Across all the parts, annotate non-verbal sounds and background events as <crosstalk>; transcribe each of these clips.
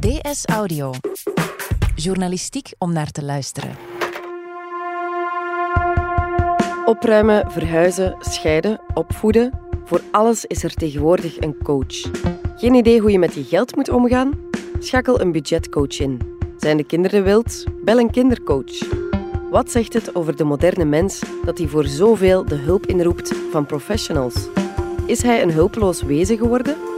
DS Audio. Journalistiek om naar te luisteren. Opruimen, verhuizen, scheiden, opvoeden. Voor alles is er tegenwoordig een coach. Geen idee hoe je met je geld moet omgaan? Schakel een budgetcoach in. Zijn de kinderen wild? Bel een kindercoach. Wat zegt het over de moderne mens dat hij voor zoveel de hulp inroept van professionals? Is hij een hulpeloos wezen geworden?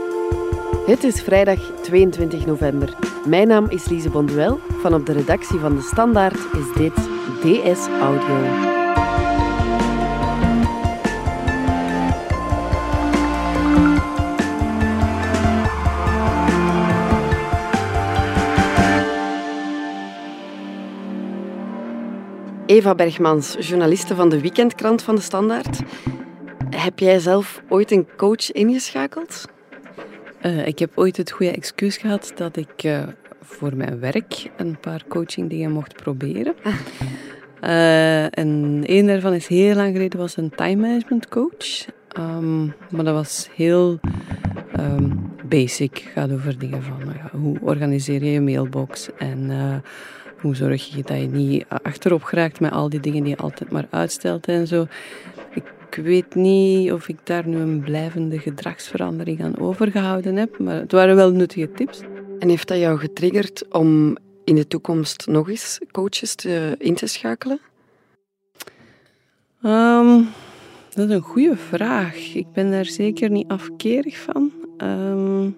Het is vrijdag 22 november. Mijn naam is Lise Bonduel. Van op de redactie van De Standaard is dit DS Audio. Eva Bergmans, journaliste van de weekendkrant van de Standaard. Heb jij zelf ooit een coach ingeschakeld? Uh, ik heb ooit het goede excuus gehad dat ik uh, voor mijn werk een paar coachingdingen mocht proberen. Uh, en een daarvan is heel lang geleden was een time management coach. Um, maar dat was heel um, basic. gaat over dingen van ja, hoe organiseer je je mailbox en hoe zorg je dat je niet achterop geraakt met al die dingen die je altijd maar uitstelt en zo. Ik weet niet of ik daar nu een blijvende gedragsverandering aan overgehouden heb, maar het waren wel nuttige tips. En heeft dat jou getriggerd om in de toekomst nog eens coaches te, in te schakelen? Um, dat is een goede vraag. Ik ben daar zeker niet afkerig van. Um,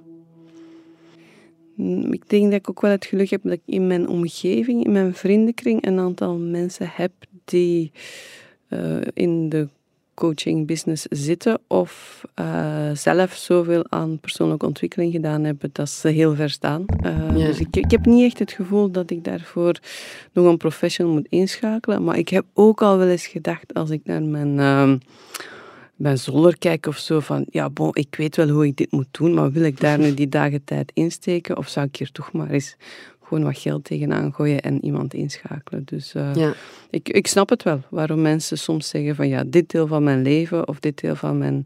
ik denk dat ik ook wel het geluk heb dat ik in mijn omgeving, in mijn vriendenkring, een aantal mensen heb die uh, in de coaching business zitten of uh, zelf zoveel aan persoonlijke ontwikkeling gedaan hebben dat ze heel ver staan. Uh, Dus ik, ik, heb niet echt het gevoel dat ik daarvoor nog een professional moet inschakelen. Maar ik heb ook al wel eens gedacht als ik naar mijn, uh, mijn zolder kijk of zo van ja, bon, ik weet wel hoe ik dit moet doen, maar wil ik daar nu die dagen tijd insteken of zou ik hier toch maar eens gewoon wat geld tegenaan gooien en iemand inschakelen. Dus uh, ja. ik, ik snap het wel, waarom mensen soms zeggen van ja, dit deel van mijn leven of dit deel van mijn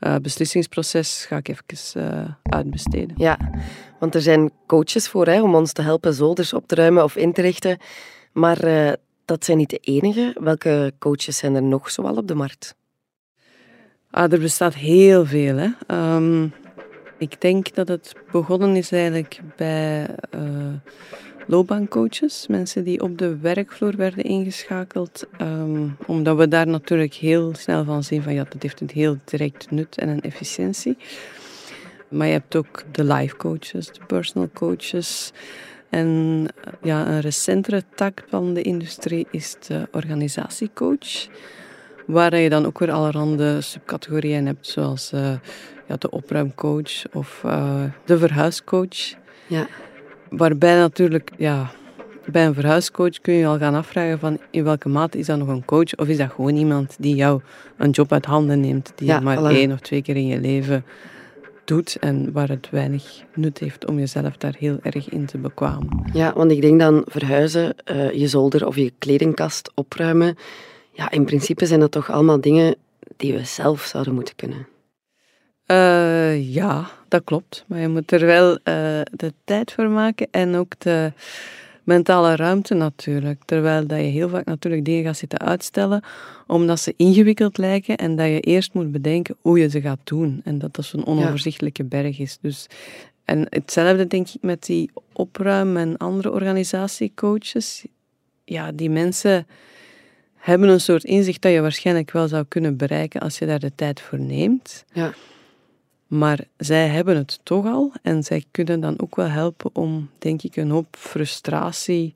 uh, beslissingsproces ga ik even uh, uitbesteden. Ja, want er zijn coaches voor hè, om ons te helpen zolders op te ruimen of in te richten. Maar dat zijn niet de enige. Welke coaches zijn er nog zoal op de markt? Ah, er bestaat heel veel. Hè. Um, ik denk dat het begonnen is eigenlijk bij uh, loopbaancoaches, mensen die op de werkvloer werden ingeschakeld, um, omdat we daar natuurlijk heel snel van zien van ja, dat heeft een heel direct nut en een efficiëntie. Maar je hebt ook de life coaches, de personal coaches. En ja, een recentere tak van de industrie is de organisatiecoach. Waar je dan ook weer allerhande subcategorieën hebt, zoals uh, ja, de opruimcoach of uh, de verhuiscoach. Ja. Waarbij natuurlijk, ja, bij een verhuiscoach kun je al gaan afvragen van in welke mate is dat nog een coach of is dat gewoon iemand die jou een job uit handen neemt, die ja, je maar alle... één of twee keer in je leven doet en waar het weinig nut heeft om jezelf daar heel erg in te bekwamen. Ja, want ik denk dan verhuizen, uh, je zolder of je kledingkast opruimen, ja, in principe zijn dat toch allemaal dingen die we zelf zouden moeten kunnen. Uh, ja, dat klopt. Maar je moet er wel uh, de tijd voor maken en ook de mentale ruimte natuurlijk. Terwijl dat je heel vaak natuurlijk dingen gaat zitten uitstellen, omdat ze ingewikkeld lijken en dat je eerst moet bedenken hoe je ze gaat doen. En dat dat zo'n onoverzichtelijke berg is. Dus, en hetzelfde denk ik met die opruim- en andere organisatiecoaches. Ja, die mensen hebben een soort inzicht dat je waarschijnlijk wel zou kunnen bereiken als je daar de tijd voor neemt. Ja. Maar zij hebben het toch al en zij kunnen dan ook wel helpen om, denk ik, een hoop frustratie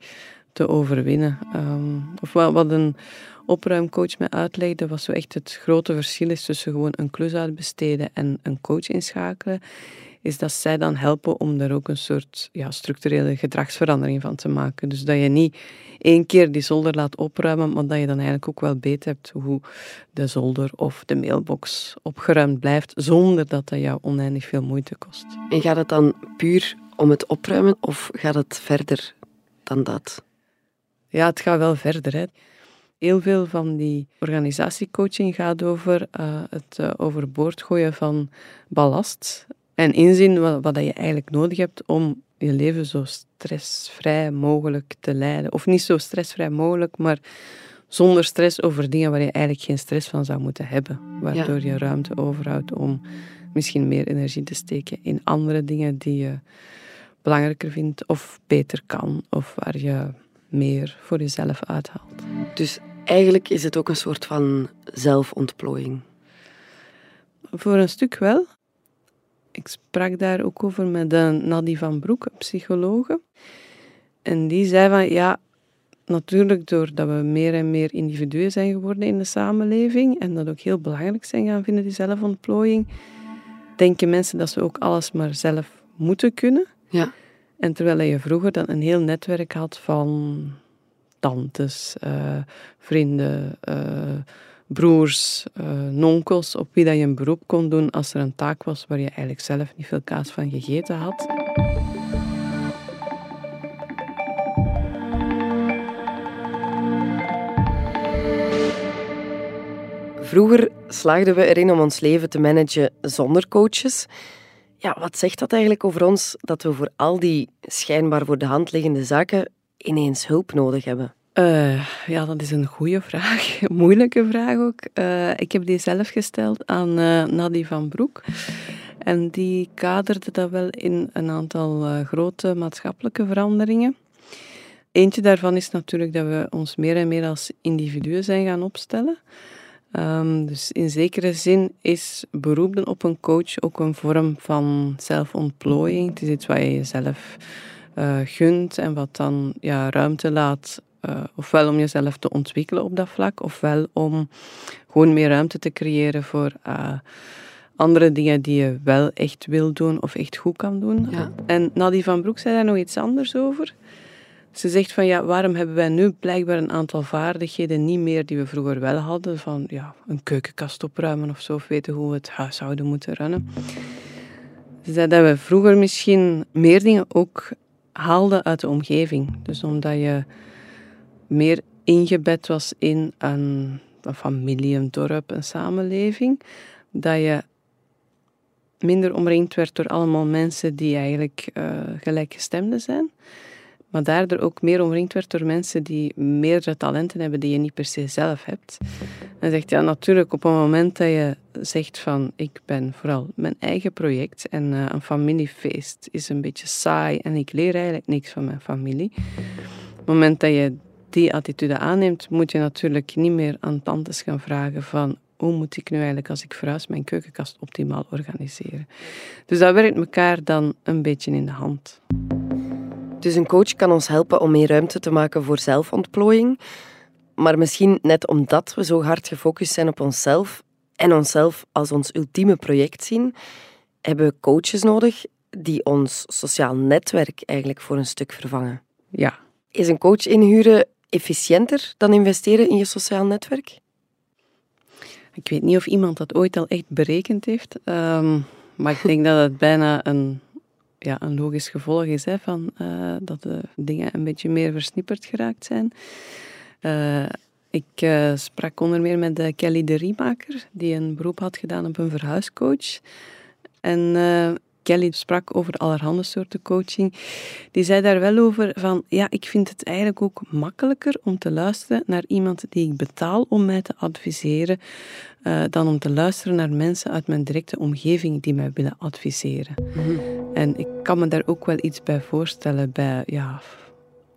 te overwinnen. Um, of wat een opruimcoach mij uitlegde, was zo echt het grote verschil is tussen gewoon een klus uitbesteden en een coach inschakelen, is dat zij dan helpen om daar ook een soort ja, structurele gedragsverandering van te maken. Dus dat je niet één keer die zolder laat opruimen, maar dat je dan eigenlijk ook wel beter hebt hoe de zolder of de mailbox opgeruimd blijft, zonder dat dat jou oneindig veel moeite kost. En gaat het dan puur om het opruimen of gaat het verder dan dat? Ja, het gaat wel verder. Hè. Heel veel van die organisatiecoaching gaat over uh, het uh, overboord gooien van ballast. En inzien wat, wat je eigenlijk nodig hebt om je leven zo stressvrij mogelijk te leiden. Of niet zo stressvrij mogelijk, maar zonder stress over dingen waar je eigenlijk geen stress van zou moeten hebben. Waardoor je ruimte overhoudt om misschien meer energie te steken in andere dingen die je belangrijker vindt of beter kan, of waar je meer voor jezelf uithaalt. Dus eigenlijk is het ook een soort van zelfontplooiing. Voor een stuk wel. Ik sprak daar ook over met de Nadie van Broek, psychologe. En die zei van ja, natuurlijk doordat we meer en meer individuen zijn geworden in de samenleving en dat ook heel belangrijk zijn gaan vinden, die zelfontplooiing, denken mensen dat ze ook alles maar zelf moeten kunnen. Ja. En terwijl je vroeger dan een heel netwerk had van tantes, uh, vrienden, uh, broers, uh, nonkels, op wie dat je een beroep kon doen als er een taak was waar je eigenlijk zelf niet veel kaas van gegeten had. Vroeger slaagden we erin om ons leven te managen zonder coaches. Ja, wat zegt dat eigenlijk over ons dat we voor al die schijnbaar voor de hand liggende zaken ineens hulp nodig hebben? Uh, ja, dat is een goede vraag. <laughs> Moeilijke vraag ook. Uh, ik heb die zelf gesteld aan uh, Nadie van Broek. En die kaderde dat wel in een aantal grote maatschappelijke veranderingen. Eentje daarvan is natuurlijk dat we ons meer en meer als individuen zijn gaan opstellen. Um, dus in zekere zin is beroepen op een coach ook een vorm van zelfontplooiing. Het is iets wat je jezelf gunt en wat dan ja, ruimte laat uh, ofwel om jezelf te ontwikkelen op dat vlak, ofwel om gewoon meer ruimte te creëren voor uh, andere dingen die je wel echt wil doen of echt goed kan doen. Ja. En Nadie van Broek zei daar nog iets anders over. Ze zegt van ja, waarom hebben wij nu blijkbaar een aantal vaardigheden niet meer die we vroeger wel hadden? Van ja, een keukenkast opruimen of zo, of weten hoe we het huishouden moeten runnen. Ze zei dat we vroeger misschien meer dingen ook haalden uit de omgeving. Dus omdat je meer ingebed was in een, een familie, een dorp, een samenleving, dat je minder omringd werd door allemaal mensen die eigenlijk uh, gelijkgestemden zijn. Maar daardoor ook meer omringd werd door mensen die meerdere talenten hebben die je niet per se zelf hebt. En zegt ja, natuurlijk op een moment dat je zegt van ik ben vooral mijn eigen project en uh, een familiefeest is een beetje saai en ik leer eigenlijk niks van mijn familie. Op het moment dat je die attitude aanneemt, moet je natuurlijk niet meer aan tantes gaan vragen van hoe moet ik nu eigenlijk als ik verhuis mijn keukenkast optimaal organiseren. Dus dat werkt elkaar dan een beetje in de hand. Dus een coach kan ons helpen om meer ruimte te maken voor zelfontplooiing. Maar misschien net omdat we zo hard gefocust zijn op onszelf en onszelf als ons ultieme project zien, hebben we coaches nodig die ons sociaal netwerk eigenlijk voor een stuk vervangen. Ja. Is een coach inhuren efficiënter dan investeren in je sociaal netwerk? Ik weet niet of iemand dat ooit al echt berekend heeft, um, maar ik denk dat het <laughs> bijna een, ja, een logisch gevolg is hè, van uh, dat de dingen een beetje meer versnipperd geraakt zijn. Uh, ik uh, sprak onder meer met Kelly de Riemaker, die een beroep had gedaan op een verhuiscoach. En Kelly sprak over allerhande soorten coaching. Die zei daar wel over van, ja, ik vind het eigenlijk ook makkelijker om te luisteren naar iemand die ik betaal om mij te adviseren, uh, dan om te luisteren naar mensen uit mijn directe omgeving die mij willen adviseren. Mhm. En ik kan me daar ook wel iets bij voorstellen bij, ja,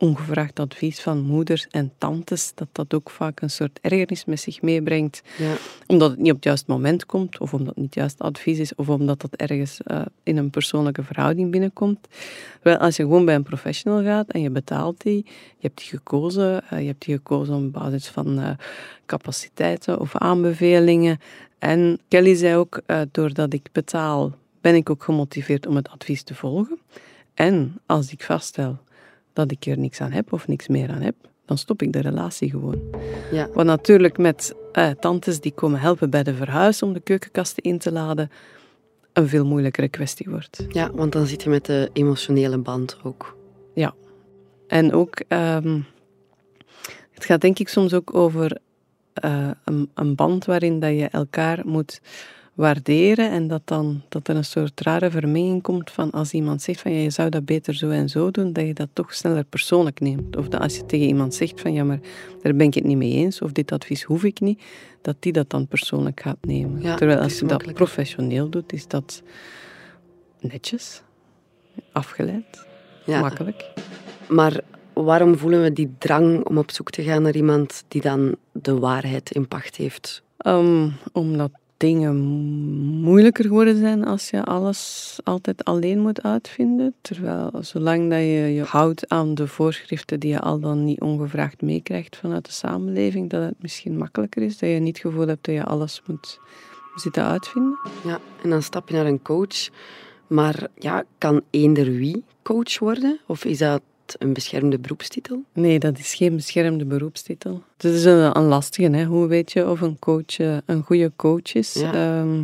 ongevraagd advies van moeders en tantes, dat dat ook vaak een soort ergernis met zich meebrengt. Ja. Omdat het niet op het juiste moment komt, of omdat het niet het juiste advies is, of omdat dat ergens uh, in een persoonlijke verhouding binnenkomt. Wel, als je gewoon bij een professional gaat en je betaalt die, je hebt die gekozen, uh, je hebt die gekozen op basis van uh, capaciteiten of aanbevelingen. En Kelly zei ook, doordat ik betaal, ben ik ook gemotiveerd om het advies te volgen. En als ik vaststel dat ik er niks aan heb of niks meer aan heb, dan stop ik de relatie gewoon. Ja. Wat natuurlijk met eh, tantes die komen helpen bij de verhuis om de keukenkasten in te laden, een veel moeilijkere kwestie wordt. Ja, want dan zit je met de emotionele band ook. Ja. En ook, um, het gaat denk ik soms ook over uh, een, een, band waarin dat je elkaar moet waarderen en dat, dan, dat er een soort rare vermenging komt van als iemand zegt van ja, je zou dat beter zo en zo doen, dat je dat toch sneller persoonlijk neemt. Of dat als je tegen iemand zegt van ja, maar daar ben ik het niet mee eens of dit advies hoef ik niet, dat die dat dan persoonlijk gaat nemen. Terwijl als je dat professioneel doet, is dat netjes, afgeleid, ja. makkelijk. Maar waarom voelen we die drang om op zoek te gaan naar iemand die dan de waarheid in pacht heeft? Um, omdat dingen moeilijker geworden zijn als je alles altijd alleen moet uitvinden. Terwijl zolang dat je je houdt aan de voorschriften die je al dan niet ongevraagd meekrijgt vanuit de samenleving, dat het misschien makkelijker is. Dat je niet het gevoel hebt dat je alles moet zitten uitvinden. Ja, en dan stap je naar een coach. Maar ja, kan eender wie coach worden? Of is dat een beschermde beroepstitel? Nee, dat is geen beschermde beroepstitel. Het is een, een lastige. Hè? Hoe weet je of een coach eh, een goede coach is? Ja. Ehm,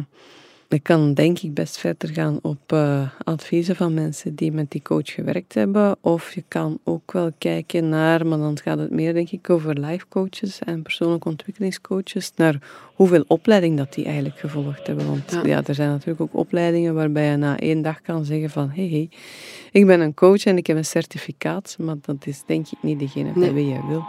ik kan denk ik best verder gaan op uh, adviezen van mensen die met die coach gewerkt hebben. Of je kan ook wel kijken naar, maar dan gaat het meer denk ik over life coaches en persoonlijke ontwikkelingscoaches, naar hoeveel opleiding dat die eigenlijk gevolgd hebben. Want ja. er zijn natuurlijk ook opleidingen waarbij je na één dag kan zeggen van hé, hey, hey, ik ben een coach en ik heb een certificaat, maar dat is denk ik niet degene bij wie je wil.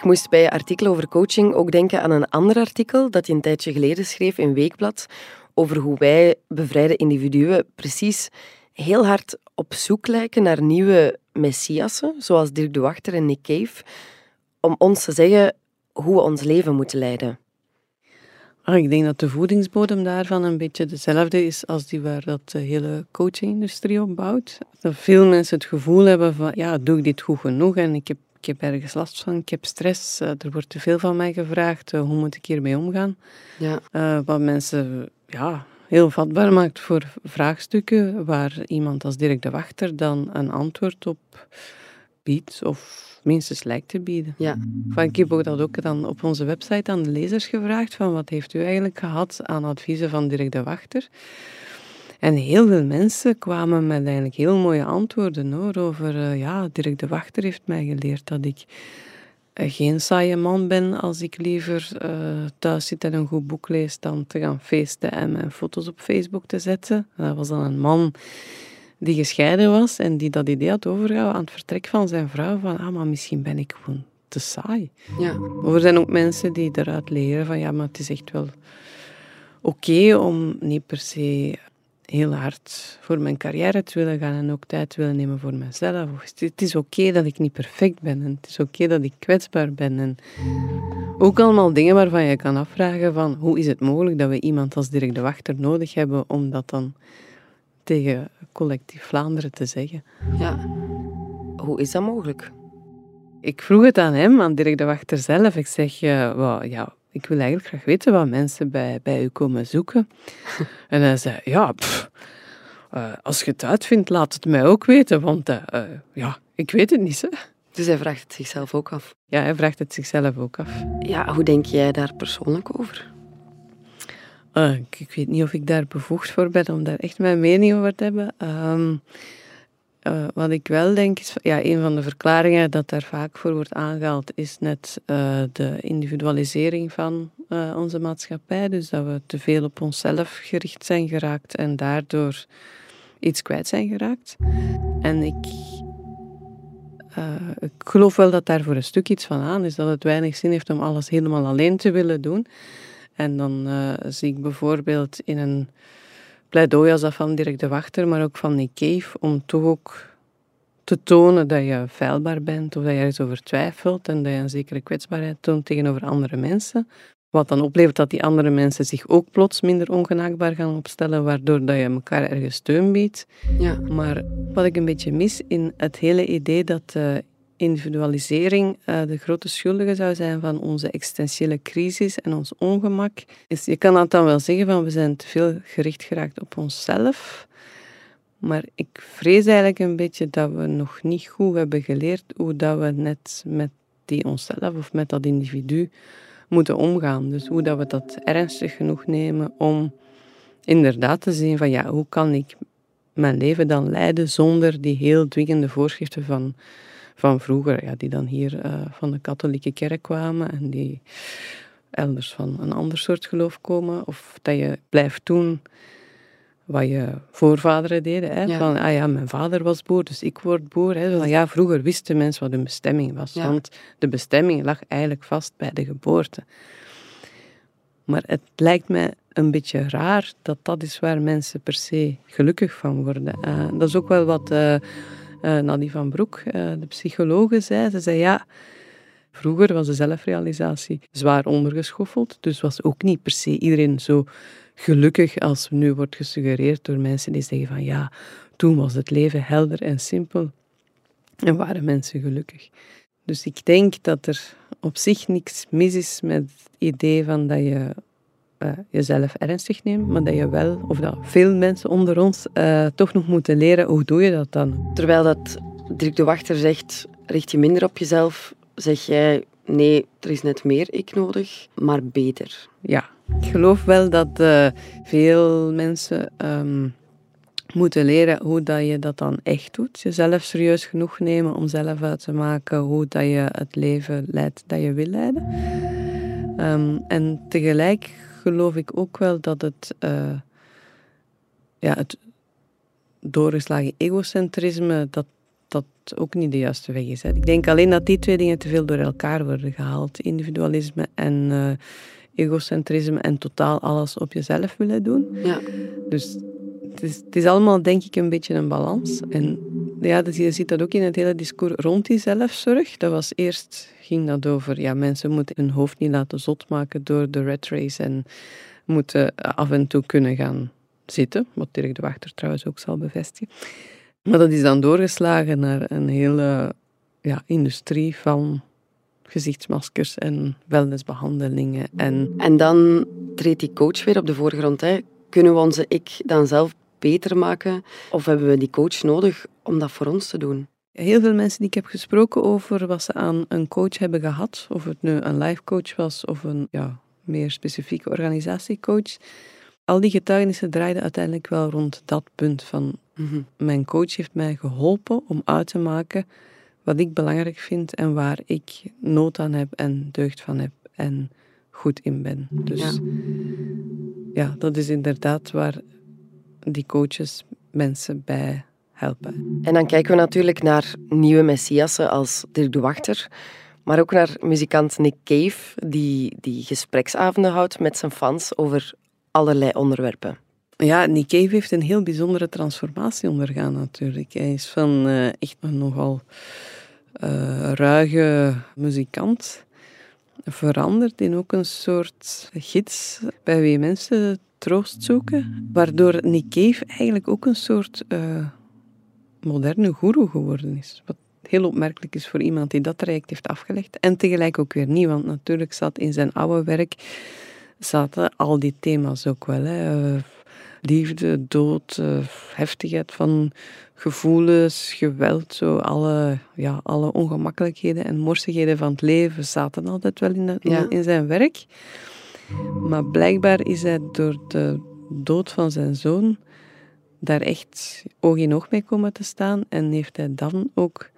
Ik moest bij je artikel over coaching ook denken aan een ander artikel dat je een tijdje geleden schreef in Weekblad over hoe wij bevrijde individuen precies heel hard op zoek lijken naar nieuwe messiassen, zoals Dirk de Wachter en Nick Cave, om ons te zeggen hoe we ons leven moeten leiden. Ah, ik denk dat de voedingsbodem daarvan een beetje dezelfde is als die waar dat de hele coachingindustrie op bouwt. Dat veel mensen het gevoel hebben van, ja, doe ik dit goed genoeg en ik heb ik heb ergens last van, ik heb stress, eh, er wordt te veel van mij gevraagd, eh, hoe moet ik hiermee omgaan? Ja. Uh, wat mensen ja, heel vatbaar maakt voor vraagstukken waar iemand als Dirk de Wachter dan een antwoord op biedt of minstens lijkt te bieden. Ja. Van, ik heb ook dat ook dan op onze website aan de lezers gevraagd van wat heeft u eigenlijk gehad aan adviezen van Dirk de Wachter? En heel veel mensen kwamen met eigenlijk heel mooie antwoorden hoor, over, uh, ja, Dirk de Wachter heeft mij geleerd dat ik uh, geen saaie man ben als ik liever uh, thuis zit en een goed boek lees dan te gaan feesten en mijn foto's op Facebook te zetten. Dat was dan een man die gescheiden was en die dat idee had overgehouden aan het vertrek van zijn vrouw van, ah, maar misschien ben ik gewoon te saai. Ja. Er zijn ook mensen die eruit leren van, ja, maar het is echt wel oké om niet per se heel hard voor mijn carrière te willen gaan en ook tijd willen nemen voor mezelf. Het is oké dat ik niet perfect ben en het is oké dat ik kwetsbaar ben. En ook allemaal dingen waarvan je kan afvragen van hoe is het mogelijk dat we iemand als Dirk de Wachter nodig hebben om dat dan tegen collectief Vlaanderen te zeggen. Ja, hoe is dat mogelijk? Ik vroeg het aan hem, aan Dirk de Wachter zelf. Ik zeg, uh, ja, ik wil eigenlijk graag weten wat mensen bij, bij u komen zoeken. <laughs> en hij zei, ja, uh, als je het uitvindt, laat het mij ook weten, want uh, ja, ik weet het niet. Hè. Dus hij vraagt het zichzelf ook af? Ja, hij vraagt het zichzelf ook af. Ja, hoe denk jij daar persoonlijk over? Ik, ik, weet niet of ik daar bevoegd voor ben om daar echt mijn mening over te hebben. Uh, wat ik wel denk is, ja, een van de verklaringen dat daar vaak voor wordt aangehaald, is net uh, de individualisering van uh, onze maatschappij. Dus dat we te veel op onszelf gericht zijn geraakt en daardoor iets kwijt zijn geraakt. En ik, ik geloof wel dat daar voor een stuk iets van aan is, dat het weinig zin heeft om alles helemaal alleen te willen doen. En dan zie ik bijvoorbeeld in een pleidooi als dat van Dirk de Wachter, maar ook van Nick Cave, om toch ook te tonen dat je feilbaar bent of dat je ergens over twijfelt en dat je een zekere kwetsbaarheid toont tegenover andere mensen. Wat dan oplevert dat die andere mensen zich ook plots minder ongenaakbaar gaan opstellen, waardoor dat je elkaar ergens steun biedt. Ja. Maar wat ik een beetje mis in het hele idee dat uh, individualisering uh, de grote schuldige zou zijn van onze existentiële crisis en ons ongemak. Is, je kan dat dan wel zeggen van we zijn te veel gericht geraakt op onszelf. Maar ik vrees eigenlijk een beetje dat we nog niet goed hebben geleerd hoe dat we net met die onszelf of met dat individu moeten omgaan. Dus hoe dat we dat ernstig genoeg nemen om inderdaad te zien van ja, hoe kan ik mijn leven dan leiden zonder die heel dwingende voorschriften van van vroeger, ja, die dan hier uh, van de katholieke kerk kwamen en die elders van een ander soort geloof komen. Of dat je blijft doen wat je voorvaderen deden. Hè? Van, ah ja, mijn vader was boer, dus ik word boer. Hè? Van, ja, vroeger wisten mensen wat hun bestemming was. Want de bestemming lag eigenlijk vast bij de geboorte. Maar het lijkt mij een beetje raar dat dat is waar mensen per se gelukkig van worden. Uh, dat is ook wel wat uh, Nadie van Broek, de psychologe, zei. Ze zei, ja, vroeger was de zelfrealisatie zwaar ondergeschoffeld. Dus was ook niet per se iedereen zo gelukkig als nu wordt gesuggereerd door mensen die zeggen van, ja, toen was het leven helder en simpel en waren mensen gelukkig. Dus ik denk dat er op zich niks mis is met het idee van dat je uh, jezelf ernstig neemt, maar dat je wel, of dat veel mensen onder ons uh, toch nog moeten leren, hoe doe je dat dan? Terwijl dat Dirk de Wachter zegt, richt je minder op jezelf, zeg jij, nee, er is net meer ik nodig, maar beter. Ja, ik geloof wel dat uh, veel mensen um, moeten leren hoe dat je dat dan echt doet. Jezelf serieus genoeg nemen om zelf uit te maken hoe dat je het leven leidt dat je wil leiden. Um, en tegelijk geloof ik ook wel dat het, uh, ja, het doorgeslagen egocentrisme, dat dat ook niet de juiste weg is. Hè. Ik denk alleen dat die twee dingen te veel door elkaar worden gehaald. Individualisme en uh, egocentrisme en totaal alles op jezelf willen doen. Ja. Dus het is, het is allemaal denk ik een beetje een balans. En ja, dus je ziet dat ook in het hele discours rond die zelfzorg. Dat was eerst, ging dat over, ja, mensen moeten hun hoofd niet laten zot maken door de red race en moeten af en toe kunnen gaan zitten, wat Dirk de Wachter trouwens ook zal bevestigen. Maar dat is dan doorgeslagen naar een hele ja, industrie van gezichtsmaskers en wellnessbehandelingen. En, en dan treedt die coach weer op de voorgrond. Hè. Kunnen we onze ik dan zelf beter maken? Of hebben we die coach nodig om dat voor ons te doen? Heel veel mensen die ik heb gesproken over wat ze aan een coach hebben gehad, of het nu een life coach was of een ja, meer specifieke organisatiecoach, al die getuigenissen draaiden uiteindelijk wel rond dat punt van mhm. mijn coach heeft mij geholpen om uit te maken wat ik belangrijk vind en waar ik nood aan heb en deugd van heb en goed in ben. Dus ja, ja dat is inderdaad waar die coaches mensen bij helpen. En dan kijken we natuurlijk naar nieuwe messiassen als Dirk de Wachter, maar ook naar muzikant Nick Cave, die, die gespreksavonden houdt met zijn fans over allerlei onderwerpen. Ja, Nick Cave heeft een heel bijzondere transformatie ondergaan natuurlijk. Hij is van uh, echt een nogal uh, ruige muzikant veranderd in ook een soort gids bij wie mensen troost zoeken. Waardoor Nick Cave eigenlijk ook een soort uh, moderne guru geworden is. Wat heel opmerkelijk is voor iemand die dat traject heeft afgelegd. En tegelijk ook weer niet, want natuurlijk zat in zijn oude werk zaten al die thema's ook wel. Hè. Eh, liefde, dood, uh, heftigheid van gevoelens, geweld, zo alle, ja, alle ongemakkelijkheden en morsigheden van het leven zaten altijd wel in, in, in zijn werk. Maar blijkbaar is hij door de dood van zijn zoon daar echt oog in oog mee komen te staan en heeft hij dan ook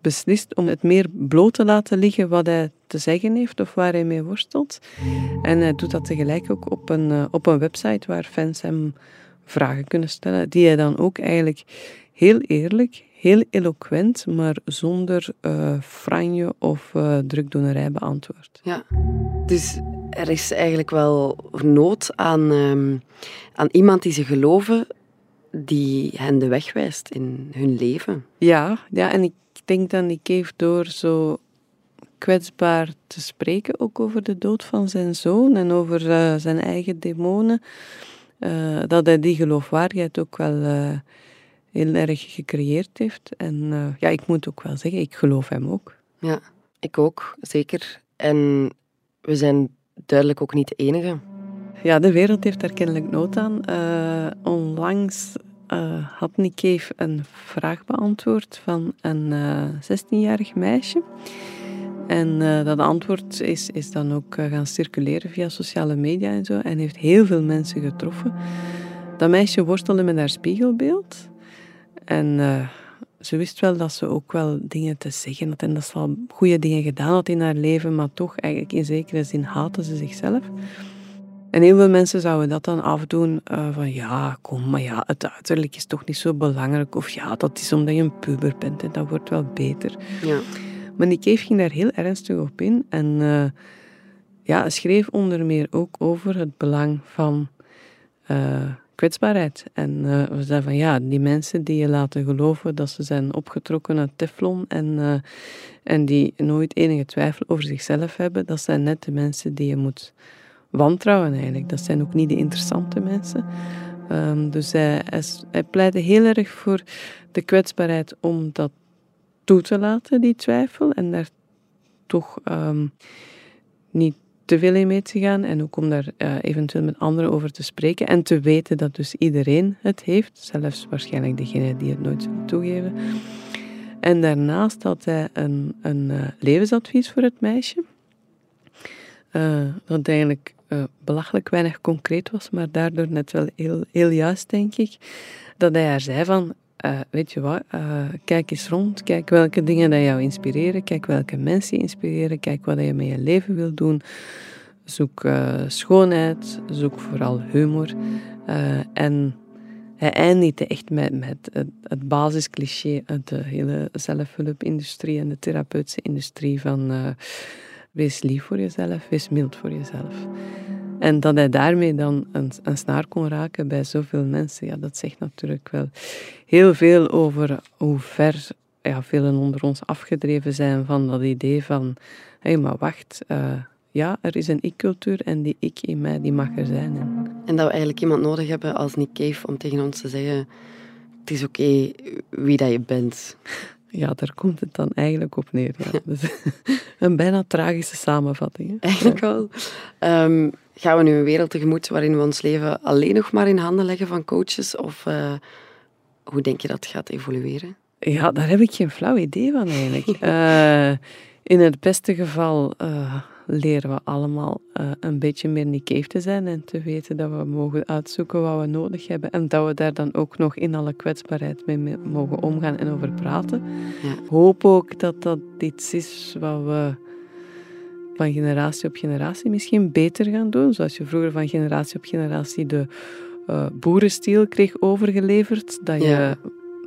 beslist om het meer bloot te laten liggen wat hij te zeggen heeft of waar hij mee worstelt. En hij doet dat tegelijk ook op een, eh, op een website waar fans hem vragen kunnen stellen, die hij dan ook eigenlijk heel eerlijk, heel eloquent, maar zonder uh, franje of uh, drukdoenerij beantwoordt. Ja, dus er is eigenlijk wel nood aan, um, aan iemand die ze geloven, die hen de weg wijst in hun leven. Ja, ja en ik denk dat ik heeft door zo kwetsbaar te spreken, ook over de dood van zijn zoon en over uh, zijn eigen demonen, uh, dat hij die geloofwaardigheid ook wel uh, heel erg gecreëerd heeft. En ja, ik moet ook wel zeggen, ik geloof hem ook. Ja, ik ook, zeker. En we zijn duidelijk ook niet de enige. Ja, de wereld heeft daar kennelijk nood aan. onlangs uh, had Cave een vraag beantwoord van een 16-jarig meisje. En uh, dat antwoord is, is dan ook uh, gaan circuleren via sociale media en zo. En heeft heel veel mensen getroffen. Dat meisje worstelde met haar spiegelbeeld. En uh, ze wist wel dat ze ook wel dingen te zeggen had en dat ze al goede dingen gedaan had in haar leven, maar toch eigenlijk in zekere zin haatte ze zichzelf. En heel veel mensen zouden dat dan afdoen uh, van ja, kom, maar ja, het uiterlijk is toch niet zo belangrijk. Of ja, dat is omdat je een puber bent en dat wordt wel beter. Ja. Maar die Cave ging daar heel ernstig op in en uh, ja, schreef onder meer ook over het belang van uh, kwetsbaarheid. En we zeiden van ja, die mensen die je laten geloven dat ze zijn opgetrokken uit teflon en, en die nooit enige twijfel over zichzelf hebben, dat zijn net de mensen die je moet wantrouwen eigenlijk. Dat zijn ook niet de interessante mensen. Um, dus hij, hij, pleitte heel erg voor de kwetsbaarheid om dat toe te laten, die twijfel, en daar toch um, niet te veel in mee te gaan en ook om daar uh, eventueel met anderen over te spreken en te weten dat dus iedereen het heeft, zelfs waarschijnlijk degene die het nooit zullen toegeven. En daarnaast had hij een, een uh, levensadvies voor het meisje, uh, eigenlijk uh, belachelijk weinig concreet was, maar daardoor net wel heel, heel juist, denk ik. Dat hij haar zei van, uh, weet je wat, uh, kijk eens rond, kijk welke dingen dat jou inspireren, kijk welke mensen je inspireren, kijk wat je met je leven wil doen. Zoek schoonheid, zoek vooral humor. en hij eindigde echt met, met het, het basiscliché uit de hele zelfhulpindustrie en de therapeutische industrie van Wees lief voor jezelf, wees mild voor jezelf. En dat hij daarmee dan een, een snaar kon raken bij zoveel mensen, ja, dat zegt natuurlijk wel heel veel over hoe ver ja, velen onder ons afgedreven zijn van dat idee van, hé, hey, maar wacht, uh, ja, er is een ik-cultuur en die ik in mij, die mag er zijn. En dat we eigenlijk iemand nodig hebben als Nick Cave om tegen ons te zeggen, het is oké wie dat je bent. Ja, daar komt het dan eigenlijk op neer. Ja. <laughs> Dus, <laughs> een bijna tragische samenvatting. Eigenlijk wel. Um, gaan we nu een wereld tegemoet waarin we ons leven alleen nog maar in handen leggen van coaches? Of uh, hoe denk je dat gaat evolueren? Ja, daar heb ik geen flauw idee van eigenlijk. uh, <laughs> in het beste geval uh, leren we allemaal uh, een beetje meer Nick te zijn en te weten dat we mogen uitzoeken wat we nodig hebben en dat we daar dan ook nog in alle kwetsbaarheid mee mogen omgaan en over praten. Ja. Ik hoop ook dat dat iets is wat we van generatie op generatie misschien beter gaan doen. Zoals je vroeger van generatie op generatie de uh, boerenstiel kreeg overgeleverd, dat je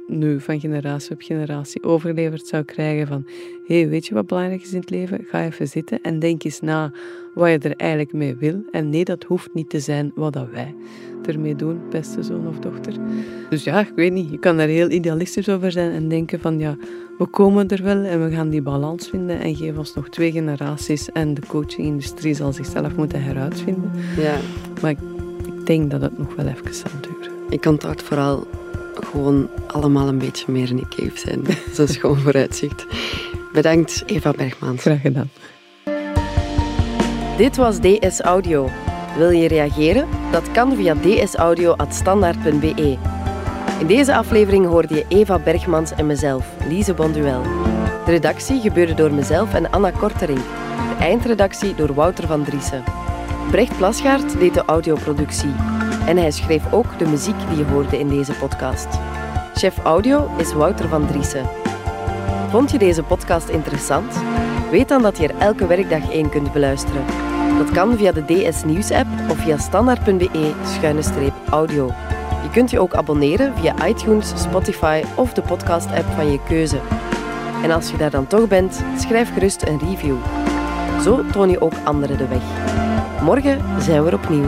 nu van generatie op generatie overgeleverd zou krijgen van hé, hey, weet je wat belangrijk is in het leven? Ga even zitten en denk eens na wat je er eigenlijk mee wil. En nee, dat hoeft niet te zijn wat dat wij ermee doen, beste zoon of dochter. Dus ja, ik weet niet, je kan daar heel idealistisch over zijn en denken van ja, we komen er wel en we gaan die balans vinden en geven ons nog twee generaties en de coachingindustrie zal zichzelf moeten heruitvinden. Ja. Maar ik, ik denk dat het nog wel even zal duren. Ik kan het vooral gewoon allemaal een beetje meer Nick Cave zijn. <laughs> Zo'n schoon vooruitzicht. Bedankt, Eva Bergmans. Graag gedaan. Dit was DS Audio. Wil je reageren? Dat kan via dsaudio.standaard.be. In deze aflevering hoorde je Eva Bergmans en mezelf, Lise Bonduel. De redactie gebeurde door mezelf en Anna Kortering. De eindredactie door Wouter van Driessen. Brecht Plasgaard deed de audioproductie. En hij schreef ook de muziek die je hoorde in deze podcast. Chef audio is Wouter van Driessen. Vond je deze podcast interessant? Weet dan dat je er elke werkdag één kunt beluisteren. Dat kan via de DS Nieuws app of via standaard.be-audio. Je kunt je ook abonneren via iTunes, Spotify of de podcast app van je keuze. En als je daar dan toch bent, schrijf gerust een review. Zo toon je ook anderen de weg. Morgen zijn we er opnieuw.